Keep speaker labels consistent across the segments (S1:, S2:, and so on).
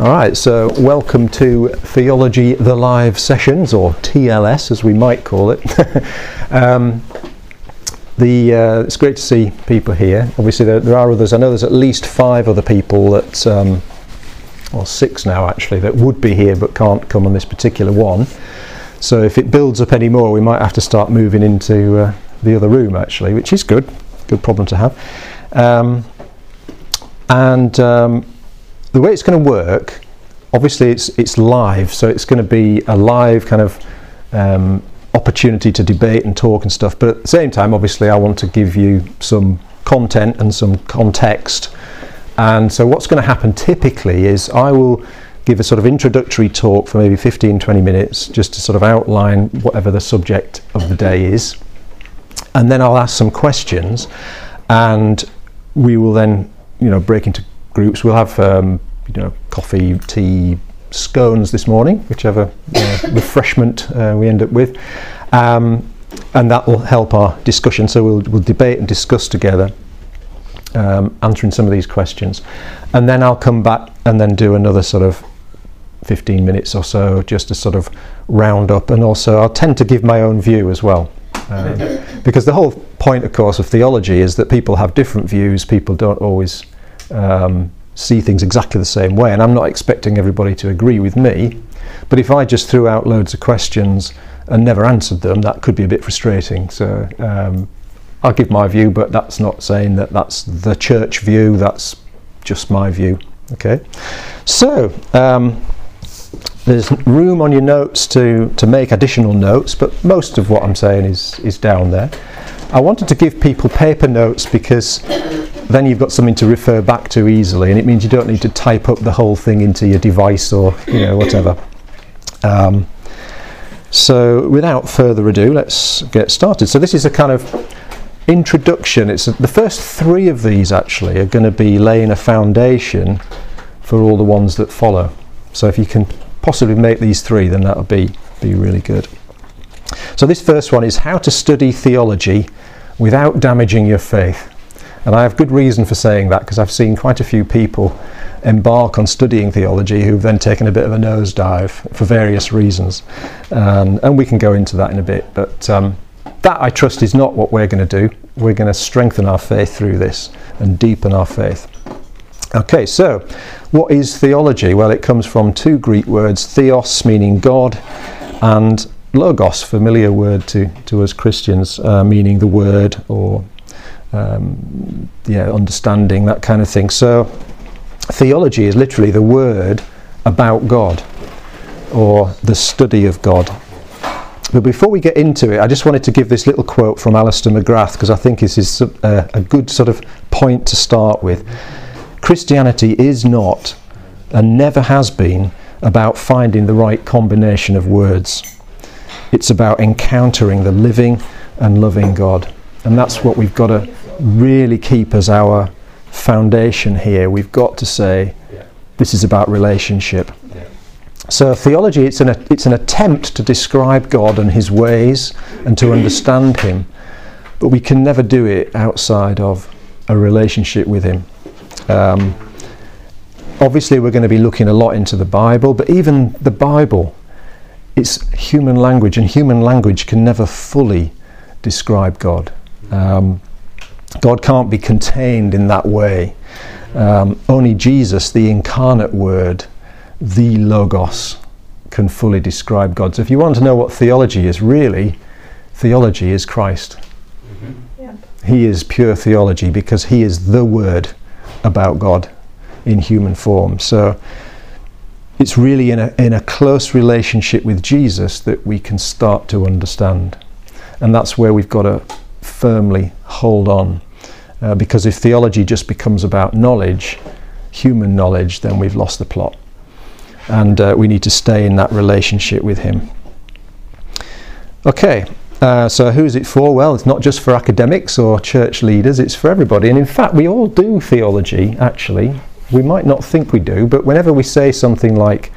S1: All right, so welcome to Theology the Live Sessions, or TLS as we might call it. um, the, uh, it's great to see people here. Obviously, there, there, are others. I know there's at least five other people that, um, well, six now actually, that would be here but can't come on this particular one. So if it builds up any more, we might have to start moving into uh, the other room actually, which is good. Good problem to have. Um, and um, the way it's going to work, obviously it's it's live, so it's going to be a live kind of um, opportunity to debate and talk and stuff. But at the same time, obviously, I want to give you some content and some context. And so, what's going to happen typically is I will give a sort of introductory talk for maybe 15 20 minutes just to sort of outline whatever the subject of the day is. And then I'll ask some questions, and we will then, you know, break into groups. We'll have um, you know coffee, tea, scones this morning, whichever uh, refreshment uh, we end up with, um, and that will help our discussion. So we'll we'll debate and discuss together. Um, answering some of these questions, and then I'll come back and then do another sort of 15 minutes or so just to sort of round up, and also I'll tend to give my own view as well. Um, because the whole point, of course, of theology is that people have different views. People don't always um, see things exactly the same way, and I'm not expecting everybody to agree with me. But if I just threw out loads of questions and never answered them, that could be a bit frustrating. So um, I'll give my view, but that's not saying that that's the church view. That's just my view. Okay. So um, there's room on your notes to to make additional notes, but most of what I'm saying is is down there. I wanted to give people paper notes because then you've got something to refer back to easily, and it means you don't need to type up the whole thing into your device or you know whatever. Um, so, without further ado, let's get started. So, this is a kind of introduction. It's a, the first three of these actually are going to be laying a foundation for all the ones that follow. So, if you can possibly make these three, then that'll be be really good. So, this first one is how to study theology without damaging your faith. And I have good reason for saying that because I've seen quite a few people embark on studying theology who've then taken a bit of a nosedive for various reasons. Um, and we can go into that in a bit. But um, that, I trust, is not what we're going to do. We're going to strengthen our faith through this and deepen our faith. Okay, so what is theology? Well, it comes from two Greek words theos, meaning God, and logos, familiar word to, to us Christians, uh, meaning the word or um, yeah, understanding, that kind of thing. So, theology is literally the word about God or the study of God. But before we get into it, I just wanted to give this little quote from Alister McGrath because I think this is a, a good sort of point to start with. Christianity is not and never has been about finding the right combination of words. It's about encountering the living and loving God. And that's what we've got to really keep as our foundation here. We've got to say this is about relationship. So theology, it's an, it's an attempt to describe God and his ways and to understand him. But we can never do it outside of a relationship with him. Um, obviously, we're going to be looking a lot into the Bible, but even the Bible, it's human language, and human language can never fully describe God. Um, God can't be contained in that way. Um, only Jesus, the incarnate Word, the Logos, can fully describe God. So if you want to know what theology is, really, theology is Christ. Mm-hmm. He is pure theology because He is the Word about God in human form. So it's really in a, in a close relationship with Jesus that we can start to understand. And that's where we've got to firmly hold on. Uh, because if theology just becomes about knowledge, human knowledge, then we've lost the plot. And uh, we need to stay in that relationship with Him. Okay, uh, so who is it for? Well, it's not just for academics or church leaders, it's for everybody. And in fact, we all do theology, actually. We might not think we do, but whenever we say something like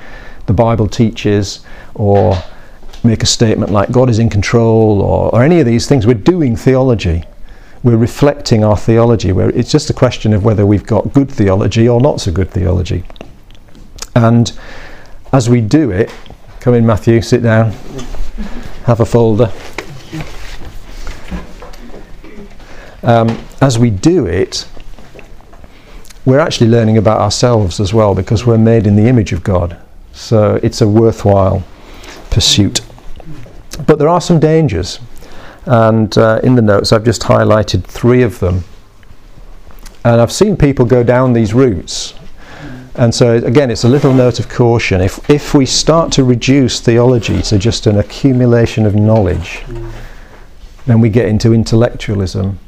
S1: the Bible teaches, or make a statement like God is in control, or, or any of these things, we're doing theology we're reflecting our theology. It's just a question of whether we've got good theology or not so good theology. And as we do it, come in, Matthew, sit down, have a folder. Um, as we do it, we're actually learning about ourselves as well because we're made in the image of God. So it's a worthwhile pursuit. But there are some dangers, and uh, in the notes I've just highlighted three of them. And I've seen people go down these routes. And so, again, it's a little note of caution. If, if we start to reduce theology to just an accumulation of knowledge, then we get into intellectualism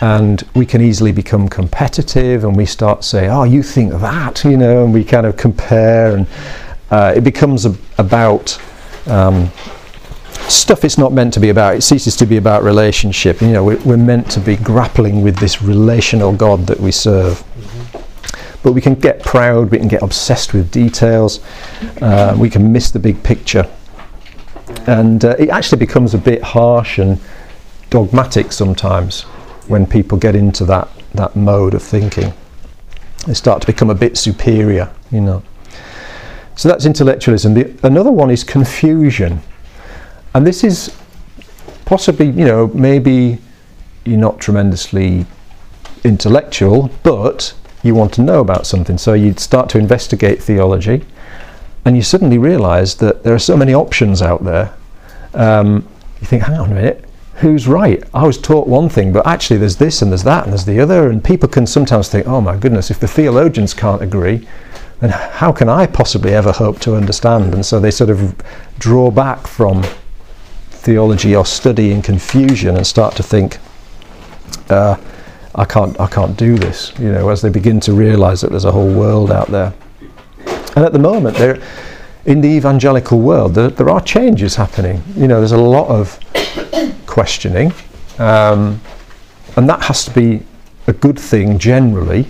S1: and we can easily become competitive and we start saying oh you think that you know and we kind of compare and uh, it becomes a, about um, stuff it's not meant to be about. It ceases to be about relationship. You know we're, we're meant to be grappling with this relational god that we serve. Mm-hmm. but we can get proud we can get obsessed with details uh, we can miss the big picture. And uh, it actually becomes a bit harsh and dogmatic sometimes when people get into that, that mode of thinking. They start to become a bit superior, you know. So that's intellectualism. The, another one is confusion. And this is possibly, you know, maybe you're not tremendously intellectual, but you want to know about something. So you start to investigate theology, and you suddenly realize that there are so many options out there. Um, you think, hang on a minute, who's right? I was taught one thing, but actually there's this and there's that and there's the other. And people can sometimes think, oh my goodness, if the theologians can't agree, then how can I possibly ever hope to understand? And so they sort of draw back from theology or study in confusion and start to think, uh, I can't, I can't do this. You know, as they begin to realise that there's a whole world out there. And at the moment, there, in the evangelical world, there, there are changes happening. You know, there's a lot of questioning, um, and that has to be a good thing generally.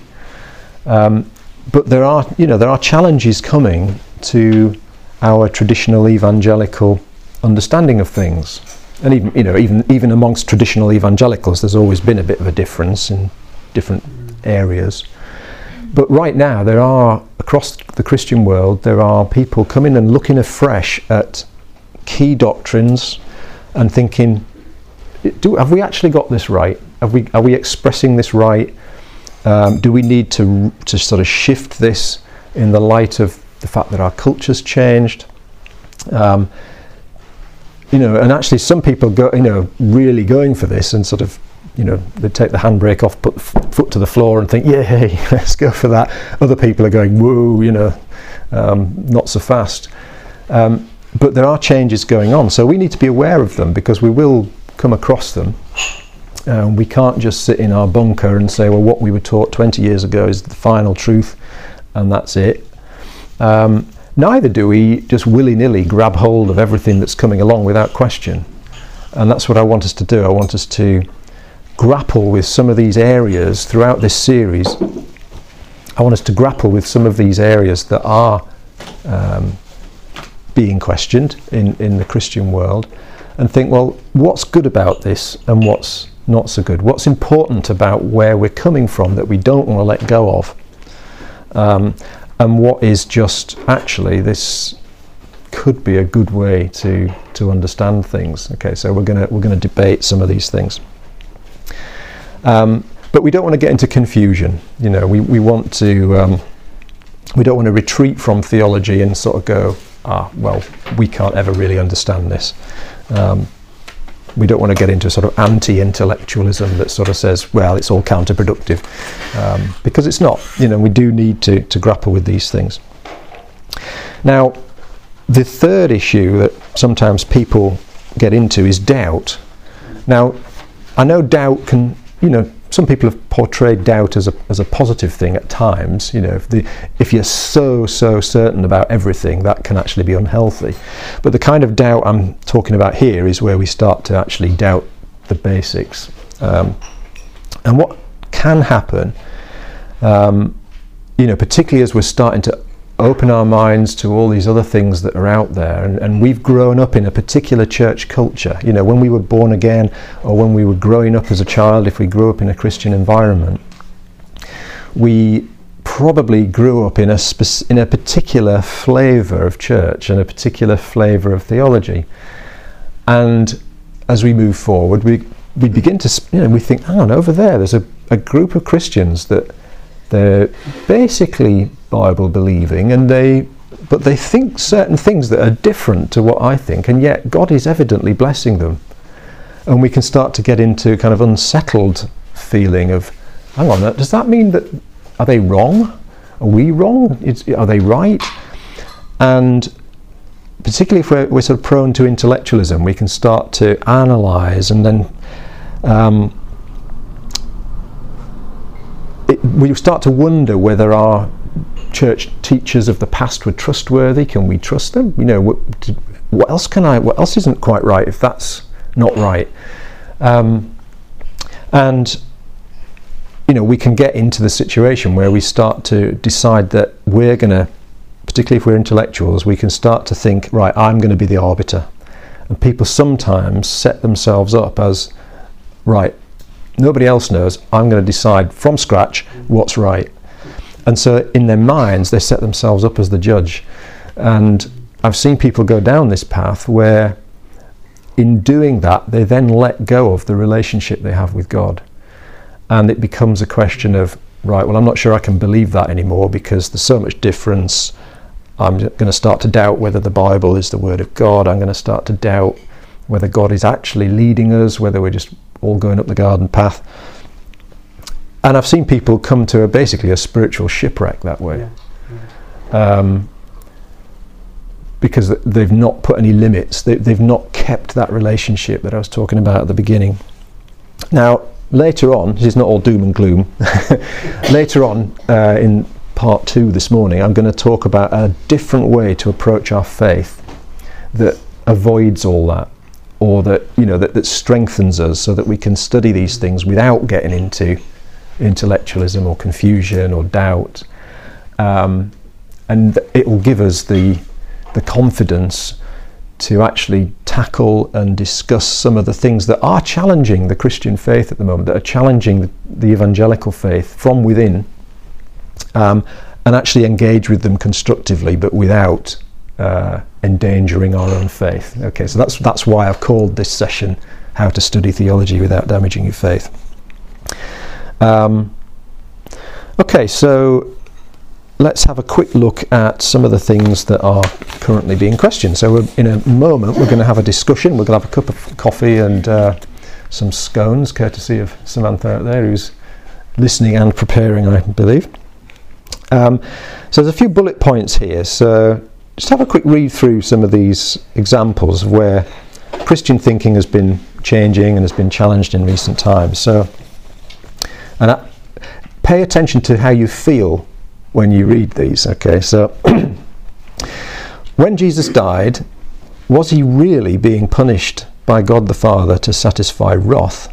S1: Um, but there are, you know, there are challenges coming to our traditional evangelical understanding of things, and even, you know, even even amongst traditional evangelicals, there's always been a bit of a difference in different areas. But right now, there are across the Christian world, there are people coming and looking afresh at key doctrines and thinking, do, have we actually got this right? Have we, are we expressing this right? Um, do we need to, to sort of shift this in the light of the fact that our culture's changed? Um, you know, and actually some people go, you know, really going for this and sort of, you know, they take the handbrake off, put the f- foot to the floor and think, hey, let's go for that. Other people are going, whoa, you know, um, not so fast. Um, but there are changes going on, so we need to be aware of them because we will come across them. Um, we can't just sit in our bunker and say, well, what we were taught 20 years ago is the final truth and that's it. Um, neither do we just willy nilly grab hold of everything that's coming along without question. And that's what I want us to do. I want us to grapple with some of these areas throughout this series. I want us to grapple with some of these areas that are um, being questioned in, in the Christian world and think, well, what's good about this and what's not so good? What's important about where we're coming from that we don't want to let go of? Um, and what is just actually this could be a good way to to understand things. Okay, so we're gonna we're gonna debate some of these things. Um, but we don't want to get into confusion. You know, we, we want to um, we don't want to retreat from theology and sort of go, ah, well, we can't ever really understand this. Um, we don't want to get into sort of anti-intellectualism that sort of says, well, it's all counterproductive, um, because it's not. You know, we do need to, to grapple with these things. Now, the third issue that sometimes people get into is doubt. Now, I know doubt can, you know, some people have portrayed doubt as a, as a positive thing at times. You know, if, the, if you're so, so certain about everything, that can actually be unhealthy. But the kind of doubt I'm talking about here is where we start to actually doubt the basics. Um, and what can happen, um, you know, particularly as we're starting to open our minds to all these other things that are out there. And, and, we've grown up in a particular church culture. You know, when we were born again or when we were growing up as a child, if we grew up in a Christian environment, we probably grew up in a in a particular flavour of church and a particular flavour of theology. And as we move forward, we we begin to you know we think, hang on, over there, there's a, a group of Christians that they're basically Bible believing, and they but they think certain things that are different to what I think, and yet God is evidently blessing them. And we can start to get into kind of unsettled feeling of, hang on, does that mean that are they wrong? Are we wrong? Are they right? And particularly if we're, we're, sort of prone to intellectualism, we can start to analyze and then um, it, we start to wonder whether our church teachers of the past were trustworthy. Can we trust them? You know, what, what else can I? What else isn't quite right if that's not right? Um, and you know, we can get into the situation where we start to decide that we're going to, particularly if we're intellectuals, we can start to think, right, I'm going to be the arbiter. And people sometimes set themselves up as, right, nobody else knows, I'm going to decide from scratch what's right. And so in their minds, they set themselves up as the judge. And I've seen people go down this path where, in doing that, they then let go of the relationship they have with God. And it becomes a question of, right, well, I'm not sure I can believe that anymore because there's so much difference. I'm going to start to doubt whether the Bible is the Word of God. I'm going to start to doubt whether God is actually leading us, whether we're just all going up the garden path and I've seen people come to a, basically a spiritual shipwreck that way. Um, because they've not put any limits, they, they've not kept that relationship that I was talking about at the beginning. Now, later on, this is not all doom and gloom. later on uh, in part two this morning, I'm going to talk about a different way to approach our faith that avoids all that or that you know that, that strengthens us so that we can study these things without getting into intellectualism or confusion or doubt. Um, and it will give us the, the confidence to actually tackle and discuss some of the things that are challenging the Christian faith at the moment, that are challenging the, evangelical faith from within, um, and actually engage with them constructively, but without uh, endangering our own faith. Okay, so that's that's why I've called this session "How to Study Theology Without Damaging Your Faith." Um, okay, so let's have a quick look at some of the things that are currently being questioned. So, in a moment, we're going to have a discussion. We're going to have a cup of coffee and uh, some scones, courtesy of Samantha out there, who's listening and preparing, I believe. Um, so, there's a few bullet points here. So, just have a quick read through some of these examples of where Christian thinking has been changing and has been challenged in recent times. So, and I, pay attention to how you feel when you read these. Okay, so when Jesus died, was he really being punished by God the Father to satisfy wrath?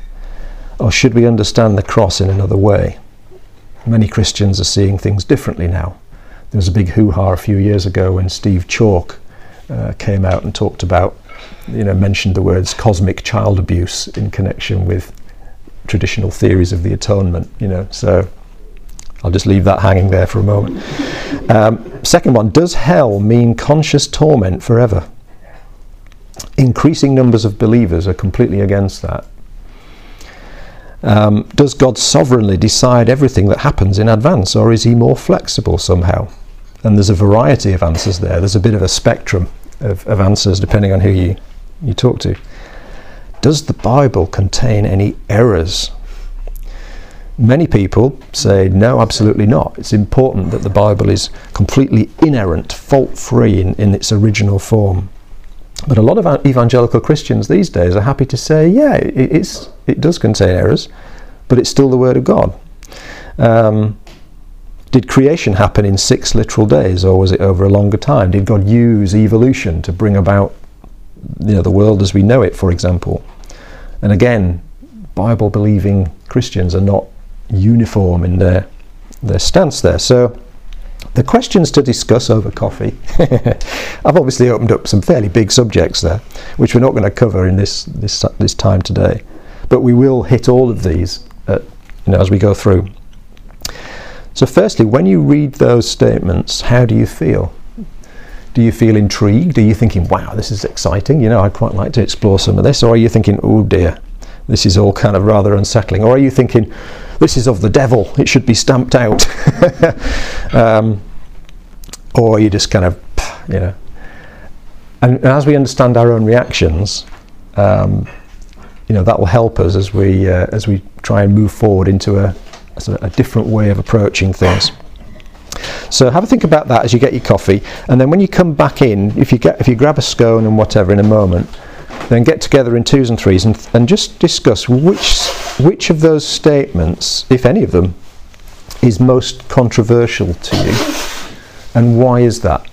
S1: Or should we understand the cross in another way? Many Christians are seeing things differently now. There was a big hoo ha a few years ago when Steve Chalke uh, came out and talked about, you know, mentioned the words cosmic child abuse in connection with traditional theories of the atonement, you know. So I'll just leave that hanging there for a moment. Um, second one, does hell mean conscious torment forever? Increasing numbers of believers are completely against that. Um, does God sovereignly decide everything that happens in advance, or is He more flexible somehow? And there's a variety of answers there. There's a bit of a spectrum of, of answers depending on who you, you talk to. Does the Bible contain any errors? Many people say, no, absolutely not. It's important that the Bible is completely inerrant, fault free in, in its original form. But a lot of evangelical Christians these days are happy to say, yeah, it, it's, it does contain errors, but it's still the Word of God. Um, did creation happen in six literal days, or was it over a longer time? Did God use evolution to bring about you know, the world as we know it, for example? And again, Bible believing Christians are not uniform in their their stance there. So the questions to discuss over coffee. I've obviously opened up some fairly big subjects there, which we're not going to cover in this this this time today, but we will hit all of these at, you know, as we go through. So, firstly, when you read those statements, how do you feel? Do you feel intrigued? Are you thinking, wow, this is exciting? You know, I'd quite like to explore some of this. Or are you thinking, oh dear, this is all kind of rather unsettling? Or are you thinking, this is of the devil, it should be stamped out? um, or are you just kind of, you know. And, and as we understand our own reactions, um, you know, that will help us as we, uh, as we try and move forward into a, a different way of approaching things. So have a think about that as you get your coffee, and then when you come back in, if you get if you grab a scone and whatever in a moment, then get together in twos and threes and, and just discuss which which of those statements, if any of them, is most controversial to you, and why is that?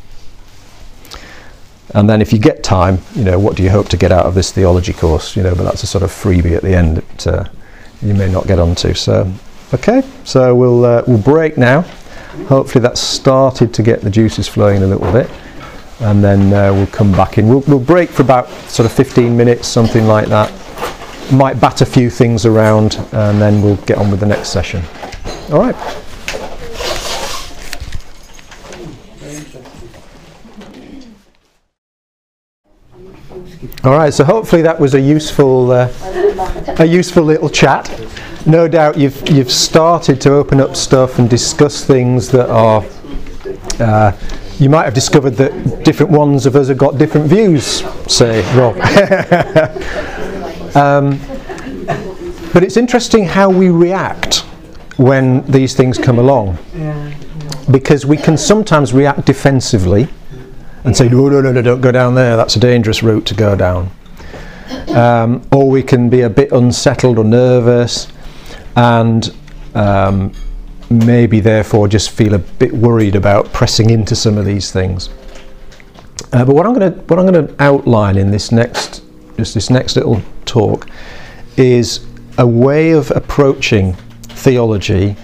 S1: And then if you get time, you know, what do you hope to get out of this theology course? You know, but that's a sort of freebie at the end that uh, you may not get onto. So, okay, so we'll uh, we'll break now. Hopefully that's started to get the juices flowing a little bit, and then uh, we'll come back in. We'll, we'll break for about sort of 15 minutes, something like that. Might bat a few things around, and then we'll get on with the next session. All right. All right, so hopefully that was a useful, uh, a useful little chat. No doubt you've you've started to open up stuff and discuss things that are. Uh, you might have discovered that different ones of us have got different views. Say, Rob. um, but it's interesting how we react when these things come along, because we can sometimes react defensively and say, no, no, no, no, don't go down there, that's a dangerous route to go down. Um, or we can be a bit unsettled or nervous and um, maybe therefore just feel a bit worried about pressing into some of these things. Uh, but what I'm going to what I'm going to outline in this next just this next little talk is a way of approaching theology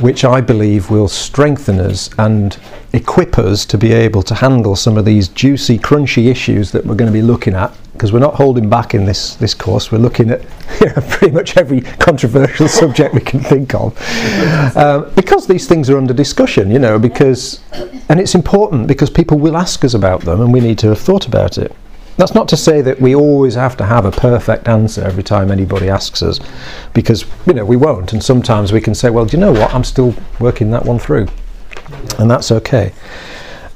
S1: which I believe will strengthen us and equip us to be able to handle some of these juicy, crunchy issues that we're going to be looking at. Because we're not holding back in this, this course, we're looking at you know, pretty much every controversial subject we can think of. Um, because these things are under discussion, you know, because, and it's important because people will ask us about them and we need to have thought about it. That's not to say that we always have to have a perfect answer every time anybody asks us, because you know we won't. And sometimes we can say, "Well, do you know what? I'm still working that one through," and that's okay.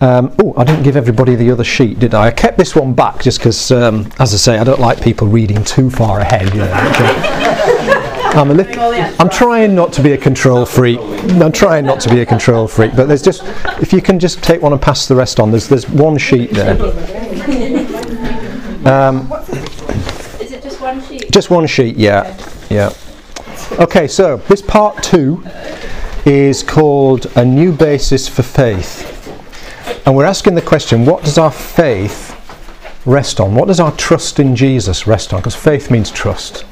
S1: Um, oh, I didn't give everybody the other sheet, did I? I kept this one back just because, um, as I say, I don't like people reading too far ahead. You know, I'm, little, I'm trying not to be a control freak. I'm trying not to be a control freak, but there's just if you can just take one and pass the rest on. There's there's one sheet there.
S2: Um, Is it just one sheet?
S1: Just one sheet, yeah, yeah. Okay, so this part two is called a new basis for faith. And we're asking the question what does our faith rest on? What does our trust in Jesus rest on? Because faith means trust.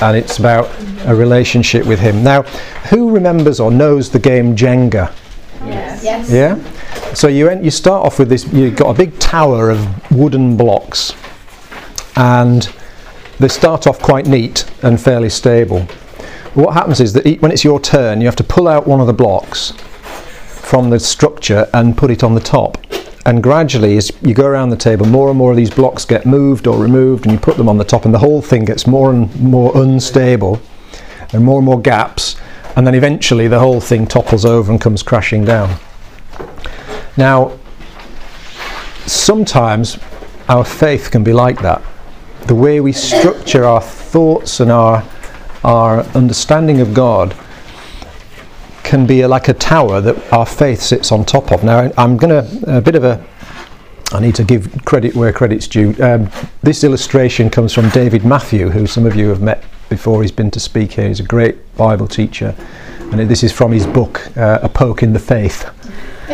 S1: And it's about a relationship with Him. Now, who remembers or knows the game Jenga?
S2: Yes. yes.
S1: Yeah? So you, you start off with this, you've got a big tower of wooden blocks. And they start off quite neat and fairly stable. What happens is that when it's your turn, you have to pull out one of the blocks from the structure and put it on the top. And gradually, as you go around the table, more and more of these blocks get moved or removed, and you put them on the top, and the whole thing gets more and more unstable, and more and more gaps, and then eventually the whole thing topples over and comes crashing down. Now, sometimes our faith can be like that. The way we structure our thoughts and our our understanding of God can be like a tower that our faith sits on top of. Now, I'm going to, a bit of a, I need to give credit where credit's due. Um, this illustration comes from David Matthew, who some of you have met before. He's been to speak here. He's a great Bible teacher. And this is from his book, uh, A Poke in the Faith.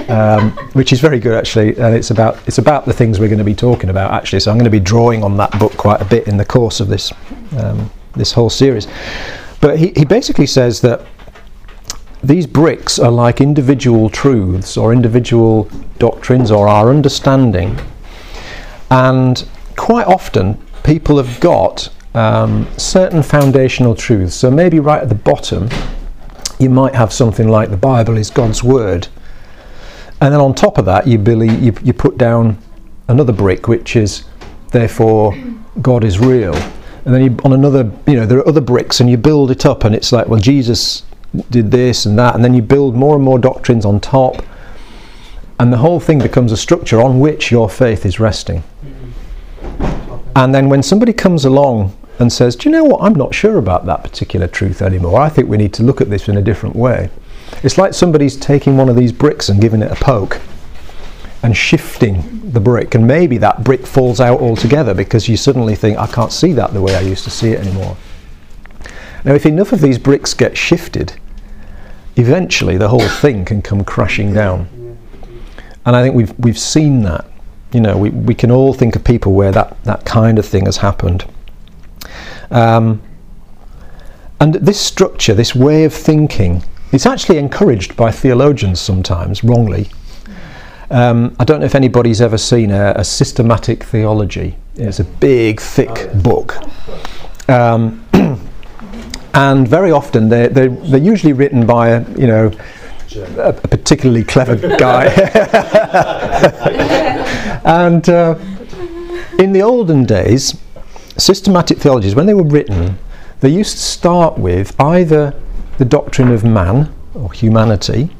S1: Um, which is very good actually, and it's about it's about the things we're going to be talking about actually. So I'm going to be drawing on that book quite a bit in the course of this um, this whole series. But he, he basically says that these bricks are like individual truths or individual doctrines or our understanding. And quite often, people have got um, certain foundational truths. So maybe right at the bottom, you might have something like the Bible is God's word, and then on top of that, you believe you, you put down another brick, which is therefore God is real. And then you, on another, you know, there are other bricks, and you build it up, and it's like, well, Jesus did this and that, and then you build more and more doctrines on top, and the whole thing becomes a structure on which your faith is resting. And then when somebody comes along and says, Do you know what? I'm not sure about that particular truth anymore. I think we need to look at this in a different way. It's like somebody's taking one of these bricks and giving it a poke and shifting the brick, and maybe that brick falls out altogether because you suddenly think, I can't see that the way I used to see it anymore. Now, if enough of these bricks get shifted, eventually the whole thing can come crashing down. And I think we've, we've seen that. You know, we, we can all think of people where that, that kind of thing has happened. Um, and this structure, this way of thinking, it's actually encouraged by theologians sometimes, wrongly. Um, I don't know if anybody's ever seen a, a systematic theology. It's a big, thick oh, yeah. book. Um, and very often they're, they're, they're, usually written by a, you know, a, a particularly clever guy. and uh, in the olden days, systematic theologies, when they were written, they used to start with either the doctrine of man or humanity,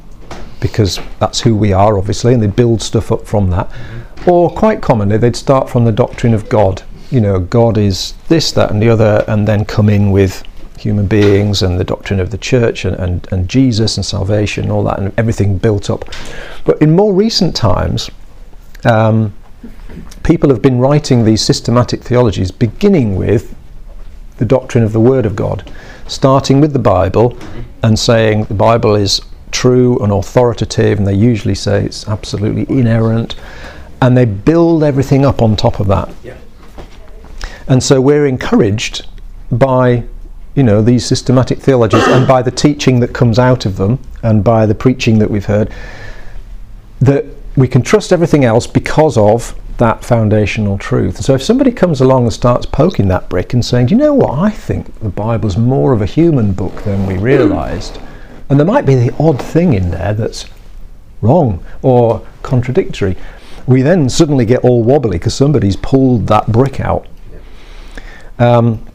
S1: because that's who we are, obviously, and they build stuff up from that. Mm-hmm. Or quite commonly, they'd start from the doctrine of God. You know, God is this, that, and the other, and then come in with human beings and the doctrine of the church and, and, and Jesus and salvation and all that, and everything built up. But in more recent times, um, people have been writing these systematic theologies beginning with the doctrine of the Word of God, starting with the Bible and saying the Bible is true and authoritative, and they usually say it's absolutely inerrant, and they build everything up on top of that. Yeah. And so we're encouraged by you know these systematic theologies and by the teaching that comes out of them and by the preaching that we've heard that we can trust everything else because of that foundational truth. So if somebody comes along and starts poking that brick and saying, you know what? I think the Bible's more of a human book than we realised. And there might be the odd thing in there that's wrong or contradictory. We then suddenly get all wobbly because somebody's pulled that brick out. Um,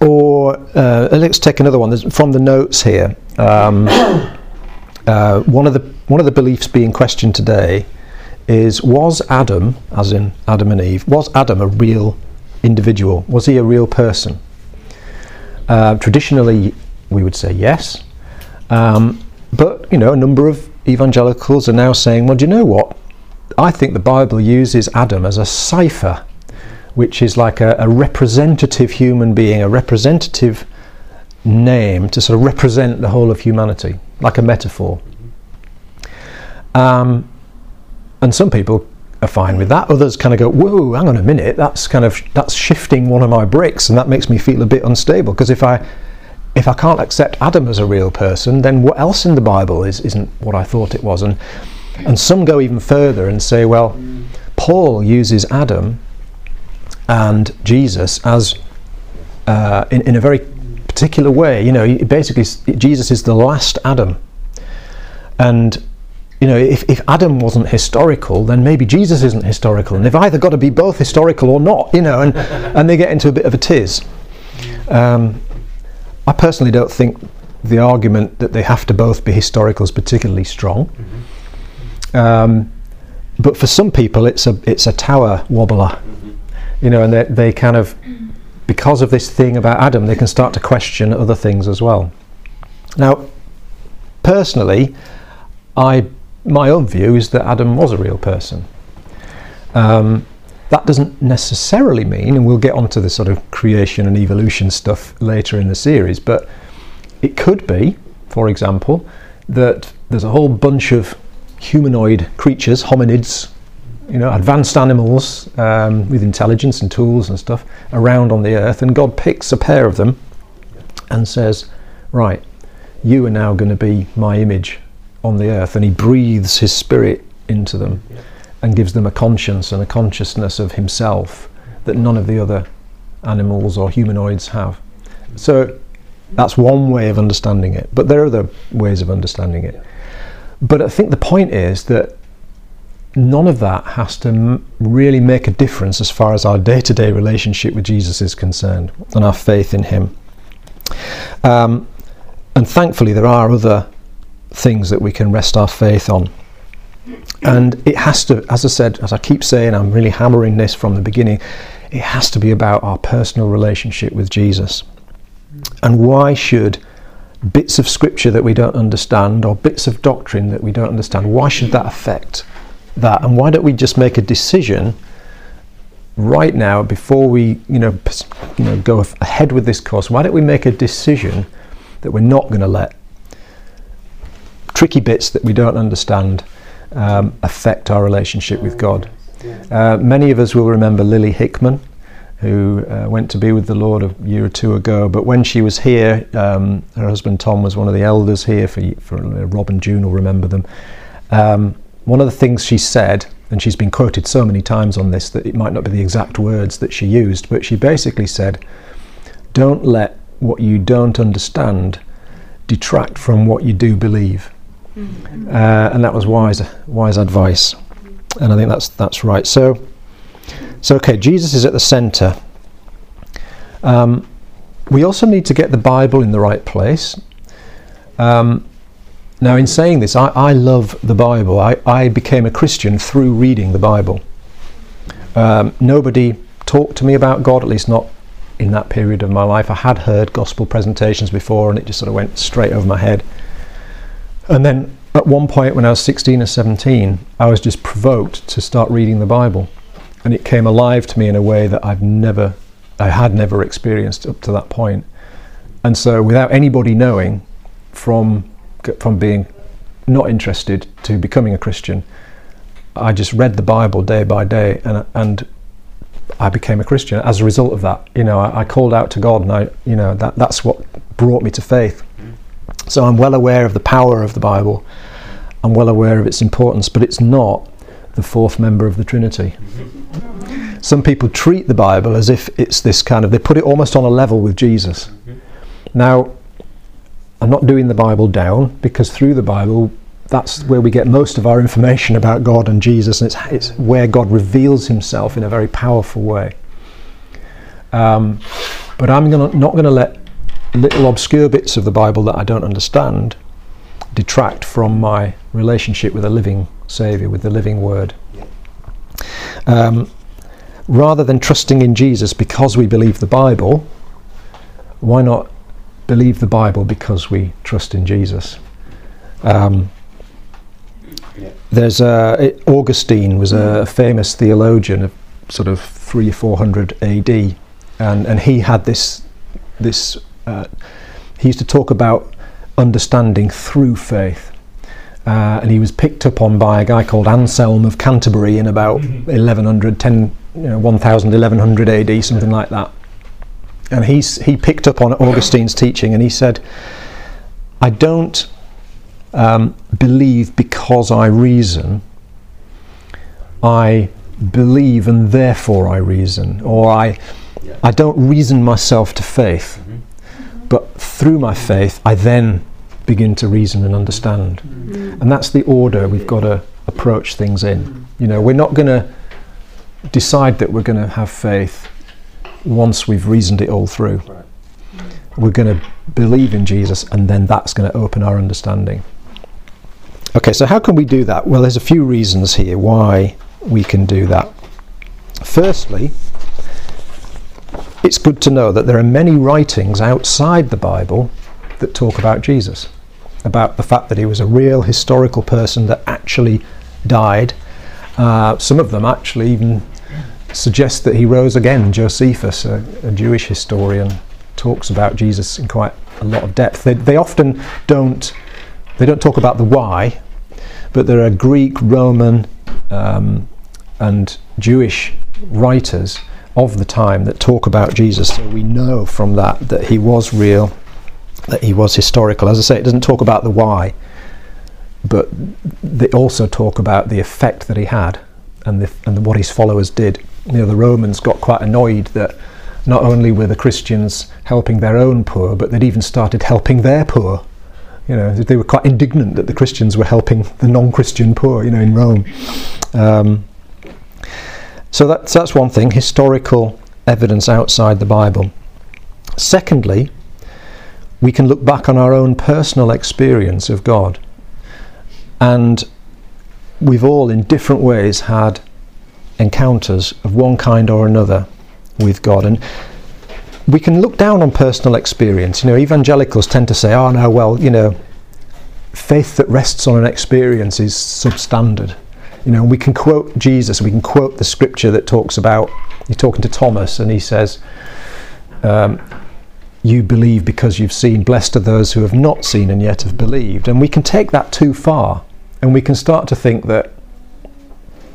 S1: or uh, let's take another one There's, from the notes here. Um, uh, one of the one of the beliefs being questioned today is: Was Adam, as in Adam and Eve, was Adam a real individual? Was he a real person? Uh, traditionally, we would say yes. Um, but you know, a number of evangelicals are now saying, well, do you know what? I think the Bible uses Adam as a cipher, which is like a, a representative human being, a representative name to sort of represent the whole of humanity, like a metaphor. Um, and some people are fine with that. Others kind of go, "Whoa, hang on a minute. That's kind of that's shifting one of my bricks, and that makes me feel a bit unstable." Because if I if I can't accept Adam as a real person, then what else in the Bible is, isn't what I thought it was? And, and some go even further and say, well, Paul uses Adam and Jesus as uh, in, in a very particular way. You know, basically, Jesus is the last Adam. And you know, if, if Adam wasn't historical, then maybe Jesus isn't historical, and they've either got to be both historical or not, you know, and, and they get into a bit of a tiz. Um, I personally don't think the argument that they have to both be historical is particularly strong. Mm-hmm. Um, but for some people, it's a it's a tower wobbler, mm-hmm. you know, and they they kind of because of this thing about Adam, they can start to question other things as well. Now, personally, I my own view is that Adam was a real person. Um, that doesn't necessarily mean, and we'll get onto the sort of creation and evolution stuff later in the series, but it could be, for example, that there's a whole bunch of humanoid creatures, hominids, you know, advanced animals um, with intelligence and tools and stuff around on the earth, and God picks a pair of them and says, Right, you are now going to be my image on the earth, and He breathes His spirit into them and gives them a conscience and a consciousness of himself that none of the other animals or humanoids have. So That's one way of understanding it, but there are other ways of understanding it. But I think the point is that none of that has to m- really make a difference as far as our day to day relationship with Jesus is concerned and our faith in Him. Um, and thankfully, there are other things that we can rest our faith on. And it has to, as I said, as I keep saying, I'm really hammering this from the beginning, it has to be about our personal relationship with Jesus. And why should bits of scripture that we don't understand or bits of doctrine that we don't understand, why should that affect that? And why don't we just make a decision right now before we, you know, you know, go ahead with this course? Why don't we make a decision that we're not going to let tricky bits that we don't understand um, affect our relationship with God? Uh, many of us will remember Lily Hickman who uh, went to be with the Lord a year or two ago. But when she was here, um, her husband Tom was one of the elders here for, for uh, Rob and June will remember them. Um, one of the things she said, and she's been quoted so many times on this that it might not be the exact words that she used, but she basically said, Don't let what you don't understand detract from what you do believe. Uh, and that was wise, wise advice. And I think that's, that's right. So, so, okay, Jesus is at the centre. Um, we also need to get the Bible in the right place. Um, now, in saying this, I, I love the Bible. I, I, became a Christian through reading the Bible. Um, nobody talked to me about God, at least not in that period of my life. I had heard gospel presentations before and it just sort of went straight over my head. And then at one point when I was 16 or 17, I was just provoked to start reading the Bible and it came alive to me in a way that I've never, I had never experienced up to that point. And so, without anybody knowing, from from being not interested to becoming a Christian, I just read the Bible day by day, and and I became a Christian as a result of that. You know, I, I called out to God, and I, you know, that that's what brought me to faith. So I'm well aware of the power of the Bible. I'm well aware of its importance, but it's not the fourth member of the Trinity. Some people treat the Bible as if it's this kind of, they put it almost on a level with Jesus. Now, I'm not doing the Bible down because through the Bible, that's where we get most of our information about God and Jesus, and it's, it's where God reveals himself in a very powerful way. Um, but I'm gonna, not going to let little obscure bits of the Bible that I don't understand detract from my relationship with a living Saviour, with the living Word. Um, rather than trusting in Jesus because we believe the Bible, why not believe the Bible because we trust in Jesus? Um, there's a, Augustine was a famous theologian of sort of three or four hundred A.D. and and he had this this uh, he used to talk about understanding through faith. Uh, and he was picked up on by a guy called Anselm of Canterbury in about 1100, 10, you know, 1000, 1100 AD, something like that. And he's, he picked up on Augustine's teaching and he said, I don't um, believe because I reason, I believe and therefore I reason, or I, I don't reason myself to faith, mm-hmm. But through my faith I then begin to reason and understand. Mm. And that's the order we've got to approach things in. You know, we're not going to decide that we're going to have faith once we've reasoned it all through. We're going to believe in Jesus, and then that's going to open our understanding. Okay, so how can we do that? Well, there's a few reasons here why we can do that. Firstly, it's good to know that there are many writings outside the Bible that talk about Jesus about the fact that he was a real historical person that actually died. Uh, some of them actually even suggest that he rose again. Josephus, a, a, Jewish historian, talks about Jesus in quite a lot of depth. They, they often don't they don't talk about the why, but there are Greek, Roman, um, and Jewish writers of the time that talk about Jesus. So we know from that that he was real that he was historical. As I say, it doesn't talk about the why, but they also talk about the effect that he had and, the, and what his followers did. You know, the Romans got quite annoyed that not only were the Christians helping their own poor, but they'd even started helping their poor. You know, they were quite indignant that the Christians were helping the non-Christian poor. You know, in Rome. Um, so that's that's one thing: historical evidence outside the Bible. Secondly, we can look back on our own personal experience of God, and we've all, in different ways, had encounters of one kind or another with God. And we can look down on personal experience. You know, evangelicals tend to say, oh, no, well, you know, faith that rests on an experience is substandard. You know, we can quote Jesus, we can quote the scripture that talks about, you're talking to Thomas, and he says, um, You believe because you've seen, blessed are those who have not seen and yet have believed. And we can take that too far, and we can start to think that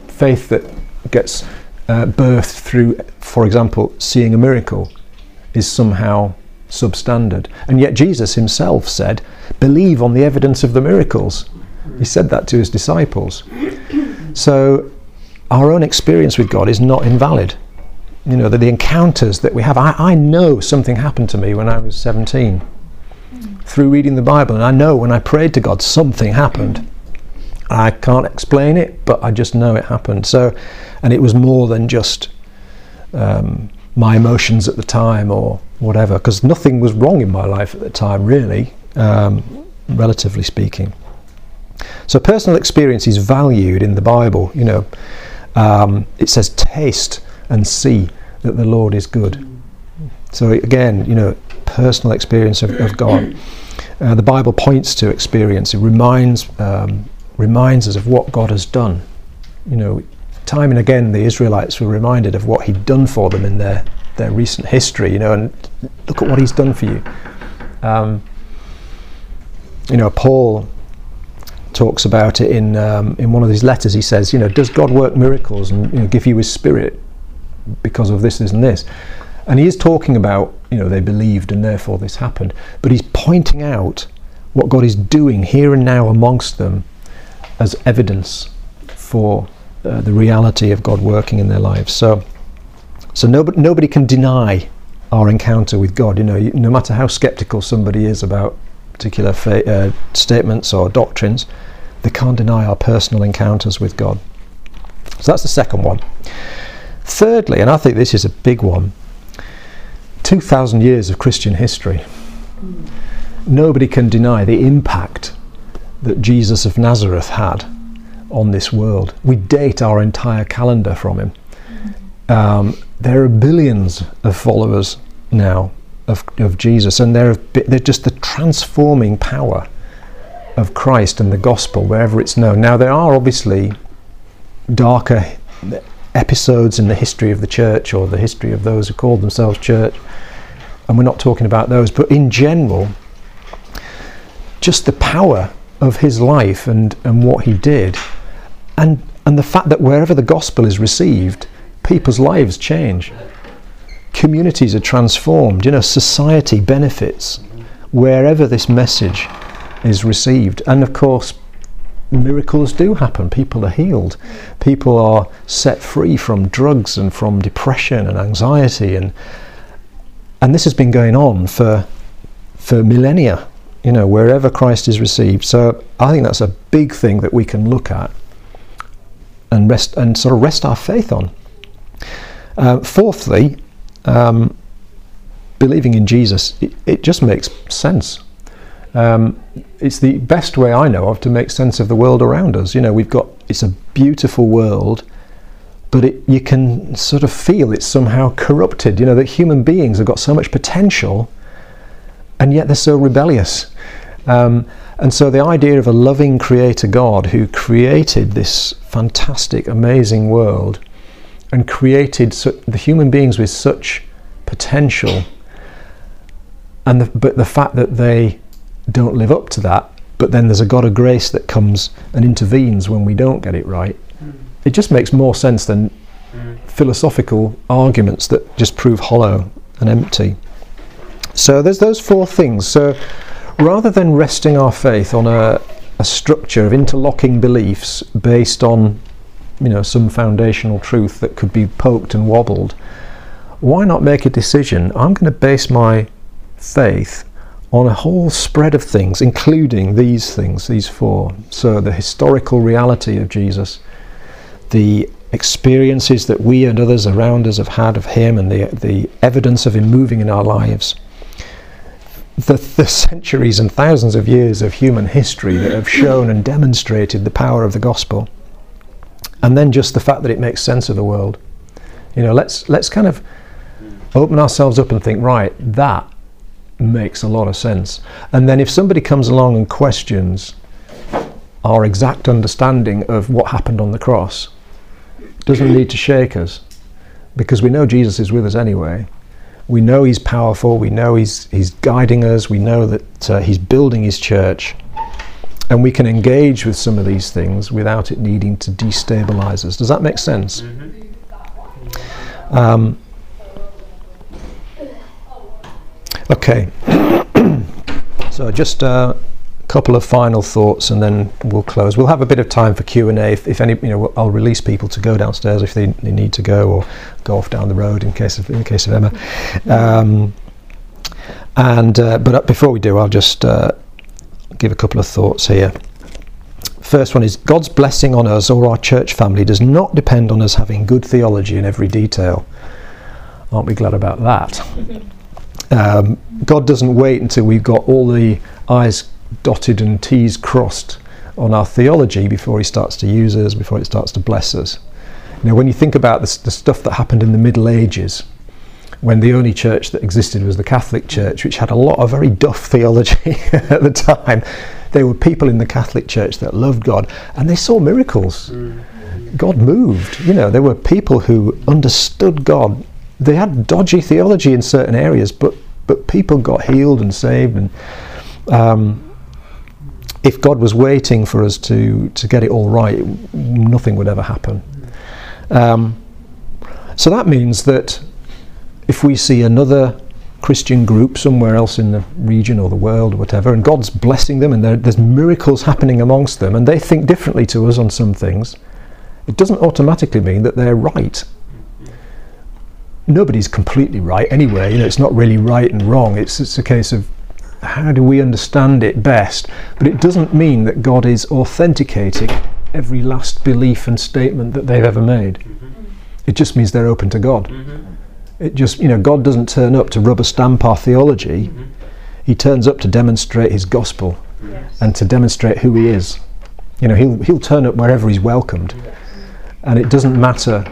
S1: faith that gets uh, birthed through, for example, seeing a miracle, is somehow substandard. And yet Jesus himself said, believe on the evidence of the miracles. He said that to his disciples. So our own experience with God is not invalid. You know, that the encounters that we have, I, I know something happened to me when I was 17 through reading the Bible, and I know when I prayed to God, something happened. I can't explain it, but I just know it happened. So and it was more than just um, my emotions at the time or whatever, because nothing was wrong in my life at the time, really, um, relatively speaking. So personal experience is valued in the Bible. You know, um, it says, "Taste and see that the Lord is good." So again, you know, personal experience of, of God. Uh, the Bible points to experience. It reminds um, reminds us of what God has done. You know, time and again the Israelites were reminded of what he'd done for them in their, their recent history, you know, and look at what he's done for you. Um, you know, Paul talks about it in um, in one of his letters. He says, you know, does God work miracles and you know, give you His Spirit because of this, this, and this? And he is talking about, you know, they believed and therefore this happened. But he's pointing out what God is doing here and now amongst them as evidence for uh, the reality of God working in their lives. So, so nobody, nobody can deny our encounter with God. You know, no matter how skeptical somebody is about particular fa- uh, statements or doctrines, they can't deny our personal encounters with God. So that's the second one. Thirdly, and I think this is a big one 2,000 years of Christian history. Nobody can deny the impact that Jesus of Nazareth had on this world. We date our entire calendar from him. Um, there are billions of followers now of, of Jesus, and they're, they're just the transforming power of Christ and the gospel wherever it's known. Now, there are obviously darker episodes in the history of the church or the history of those who called themselves church, and we're not talking about those, but in general, just the power of his life and, and what he did and and the fact that wherever the gospel is received, people's lives change. Communities are transformed. You know, society benefits wherever this message is received. And of course, miracles do happen. People are healed. People are set free from drugs and from depression and anxiety and and this has been going on for for millennia, you know, wherever Christ is received. So I think that's a big thing that we can look at and rest and sort of rest our faith on. Uh, fourthly, um, believing in Jesus, it, it, just makes sense. Um, it's the best way I know of to make sense of the world around us. You know, we've got it's a beautiful world, but it, you can sort of feel it's somehow corrupted. You know that human beings have got so much potential, and yet they're so rebellious. Um, and so the idea of a loving creator God who created this fantastic, amazing world and created su- the human beings with such potential, and the, but the fact that they don't live up to that, but then there's a God of grace that comes and intervenes when we don't get it right. Mm. It just makes more sense than mm. philosophical arguments that just prove hollow and empty. So there's those four things. So rather than resting our faith on a, a structure of interlocking beliefs based on you know some foundational truth that could be poked and wobbled why not make a decision? I'm going to base my faith on a whole spread of things, including these things, these four. So, the historical reality of Jesus, the experiences that we and others around us have had of Him, and the, the evidence of Him moving in our lives. The, the centuries and thousands of years of human history that have shown and demonstrated the power of the gospel. And then just the fact that it makes sense of the world. You know, let's, let's kind of open ourselves up and think, right, that makes a lot of sense. And then if somebody comes along and questions our exact understanding of what happened on the cross, doesn't need to shake us because we know Jesus is with us anyway. We know He's powerful. We know He's He's guiding us. We know that uh, He's building His church, and we can engage with some of these things without it needing to destabilize us. Does that make sense? Mm-hmm. Um, okay. so just. a couple of final thoughts and then we'll close. We'll have a bit of time for Q and A. If, if, any, you know, I'll release people to go downstairs if they, they, need to go, or go off down the road in case of in case of Emma. Um, and uh, but before we do, I'll just uh, give a couple of thoughts here. First one is God's blessing on us or our church family does not depend on us having good theology in every detail. Aren't we glad about that? Um, God doesn't wait until we've got all the I's dotted and T's crossed on our theology before he starts to use us, before it starts to bless us. You know, when you think about the, the stuff that happened in the Middle Ages, when the only church that existed was the Catholic Church, which had a lot of very duff theology at the time. There were people in the Catholic Church that loved God and they saw miracles. Mm. God moved. You know, there were people who understood God. They had dodgy theology in certain areas, but but people got healed and saved. And um, if God was waiting for us to, to get it all right, nothing would ever happen. Um, so that means that if we see another Christian group somewhere else in the region or the world or whatever, and God's blessing them and there's miracles happening amongst them, and they think differently to us on some things, it doesn't automatically mean that they're right. Nobody's completely right anyway. You know, it's not really right and wrong. It's it's a case of how do we understand it best? But it doesn't mean that God is authenticating every last belief and statement that they've ever made. Mm-hmm. It just means they're open to God. Mm-hmm. It just, you know, God doesn't turn up to rubber stamp our theology. Mm-hmm. He turns up to demonstrate His gospel yes. and to demonstrate who He is. You know, He'll He'll turn up wherever He's welcomed, and it doesn't matter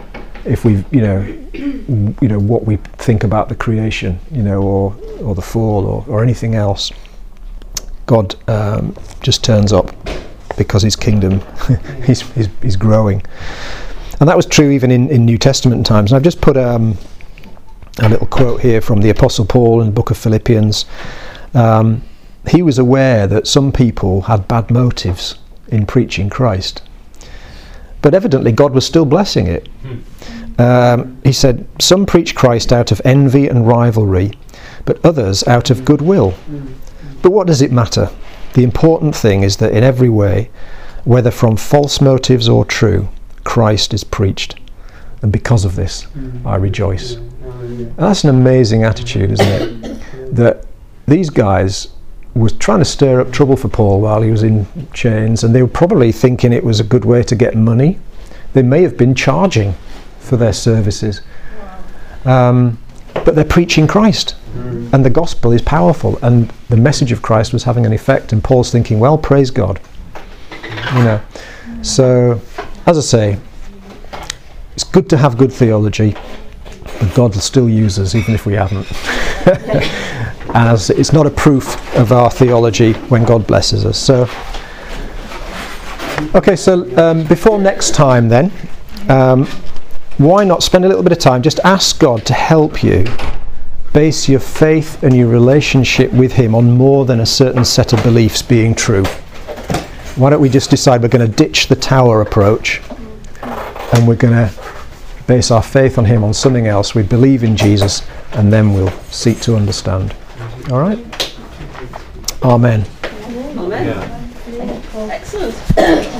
S1: if we, you know, you know what we think about the creation, you know, or or the fall, or, or anything else. God um, just turns up because His kingdom is he's, he's, growing, and that was true even in, in New Testament times. And I've just put um, a little quote here from the Apostle Paul in the book of Philippians. Um, he was aware that some people had bad motives in preaching Christ, but evidently God was still blessing it. Um, he said, Some preach Christ out of envy and rivalry, but others out of goodwill. But what does it matter? The important thing is that in every way, whether from false motives or true, Christ is preached. And because of this, I rejoice. And that's an amazing attitude, isn't it? That these guys was trying to stir up trouble for Paul while he was in chains, and they were probably thinking it was a good way to get money. They may have been charging for their services. Um, but they're preaching Christ, and the gospel is powerful, and the message of Christ was having an effect. And Paul's thinking, well, praise God. You know, so as I say, it's good to have good theology, but God will still use us even if we haven't. As it's not a proof of our theology when God blesses us. So, okay, so um, before next time, then. Um, why not spend a little bit of time? Just ask God to help you base your faith and your relationship with Him on more than a certain set of beliefs being true. Why don't we just decide we're going to ditch the tower approach and we're going to base our faith on Him on something else? We believe in Jesus and then we'll seek to understand. All right? Amen.
S2: Amen. Yeah. Excellent.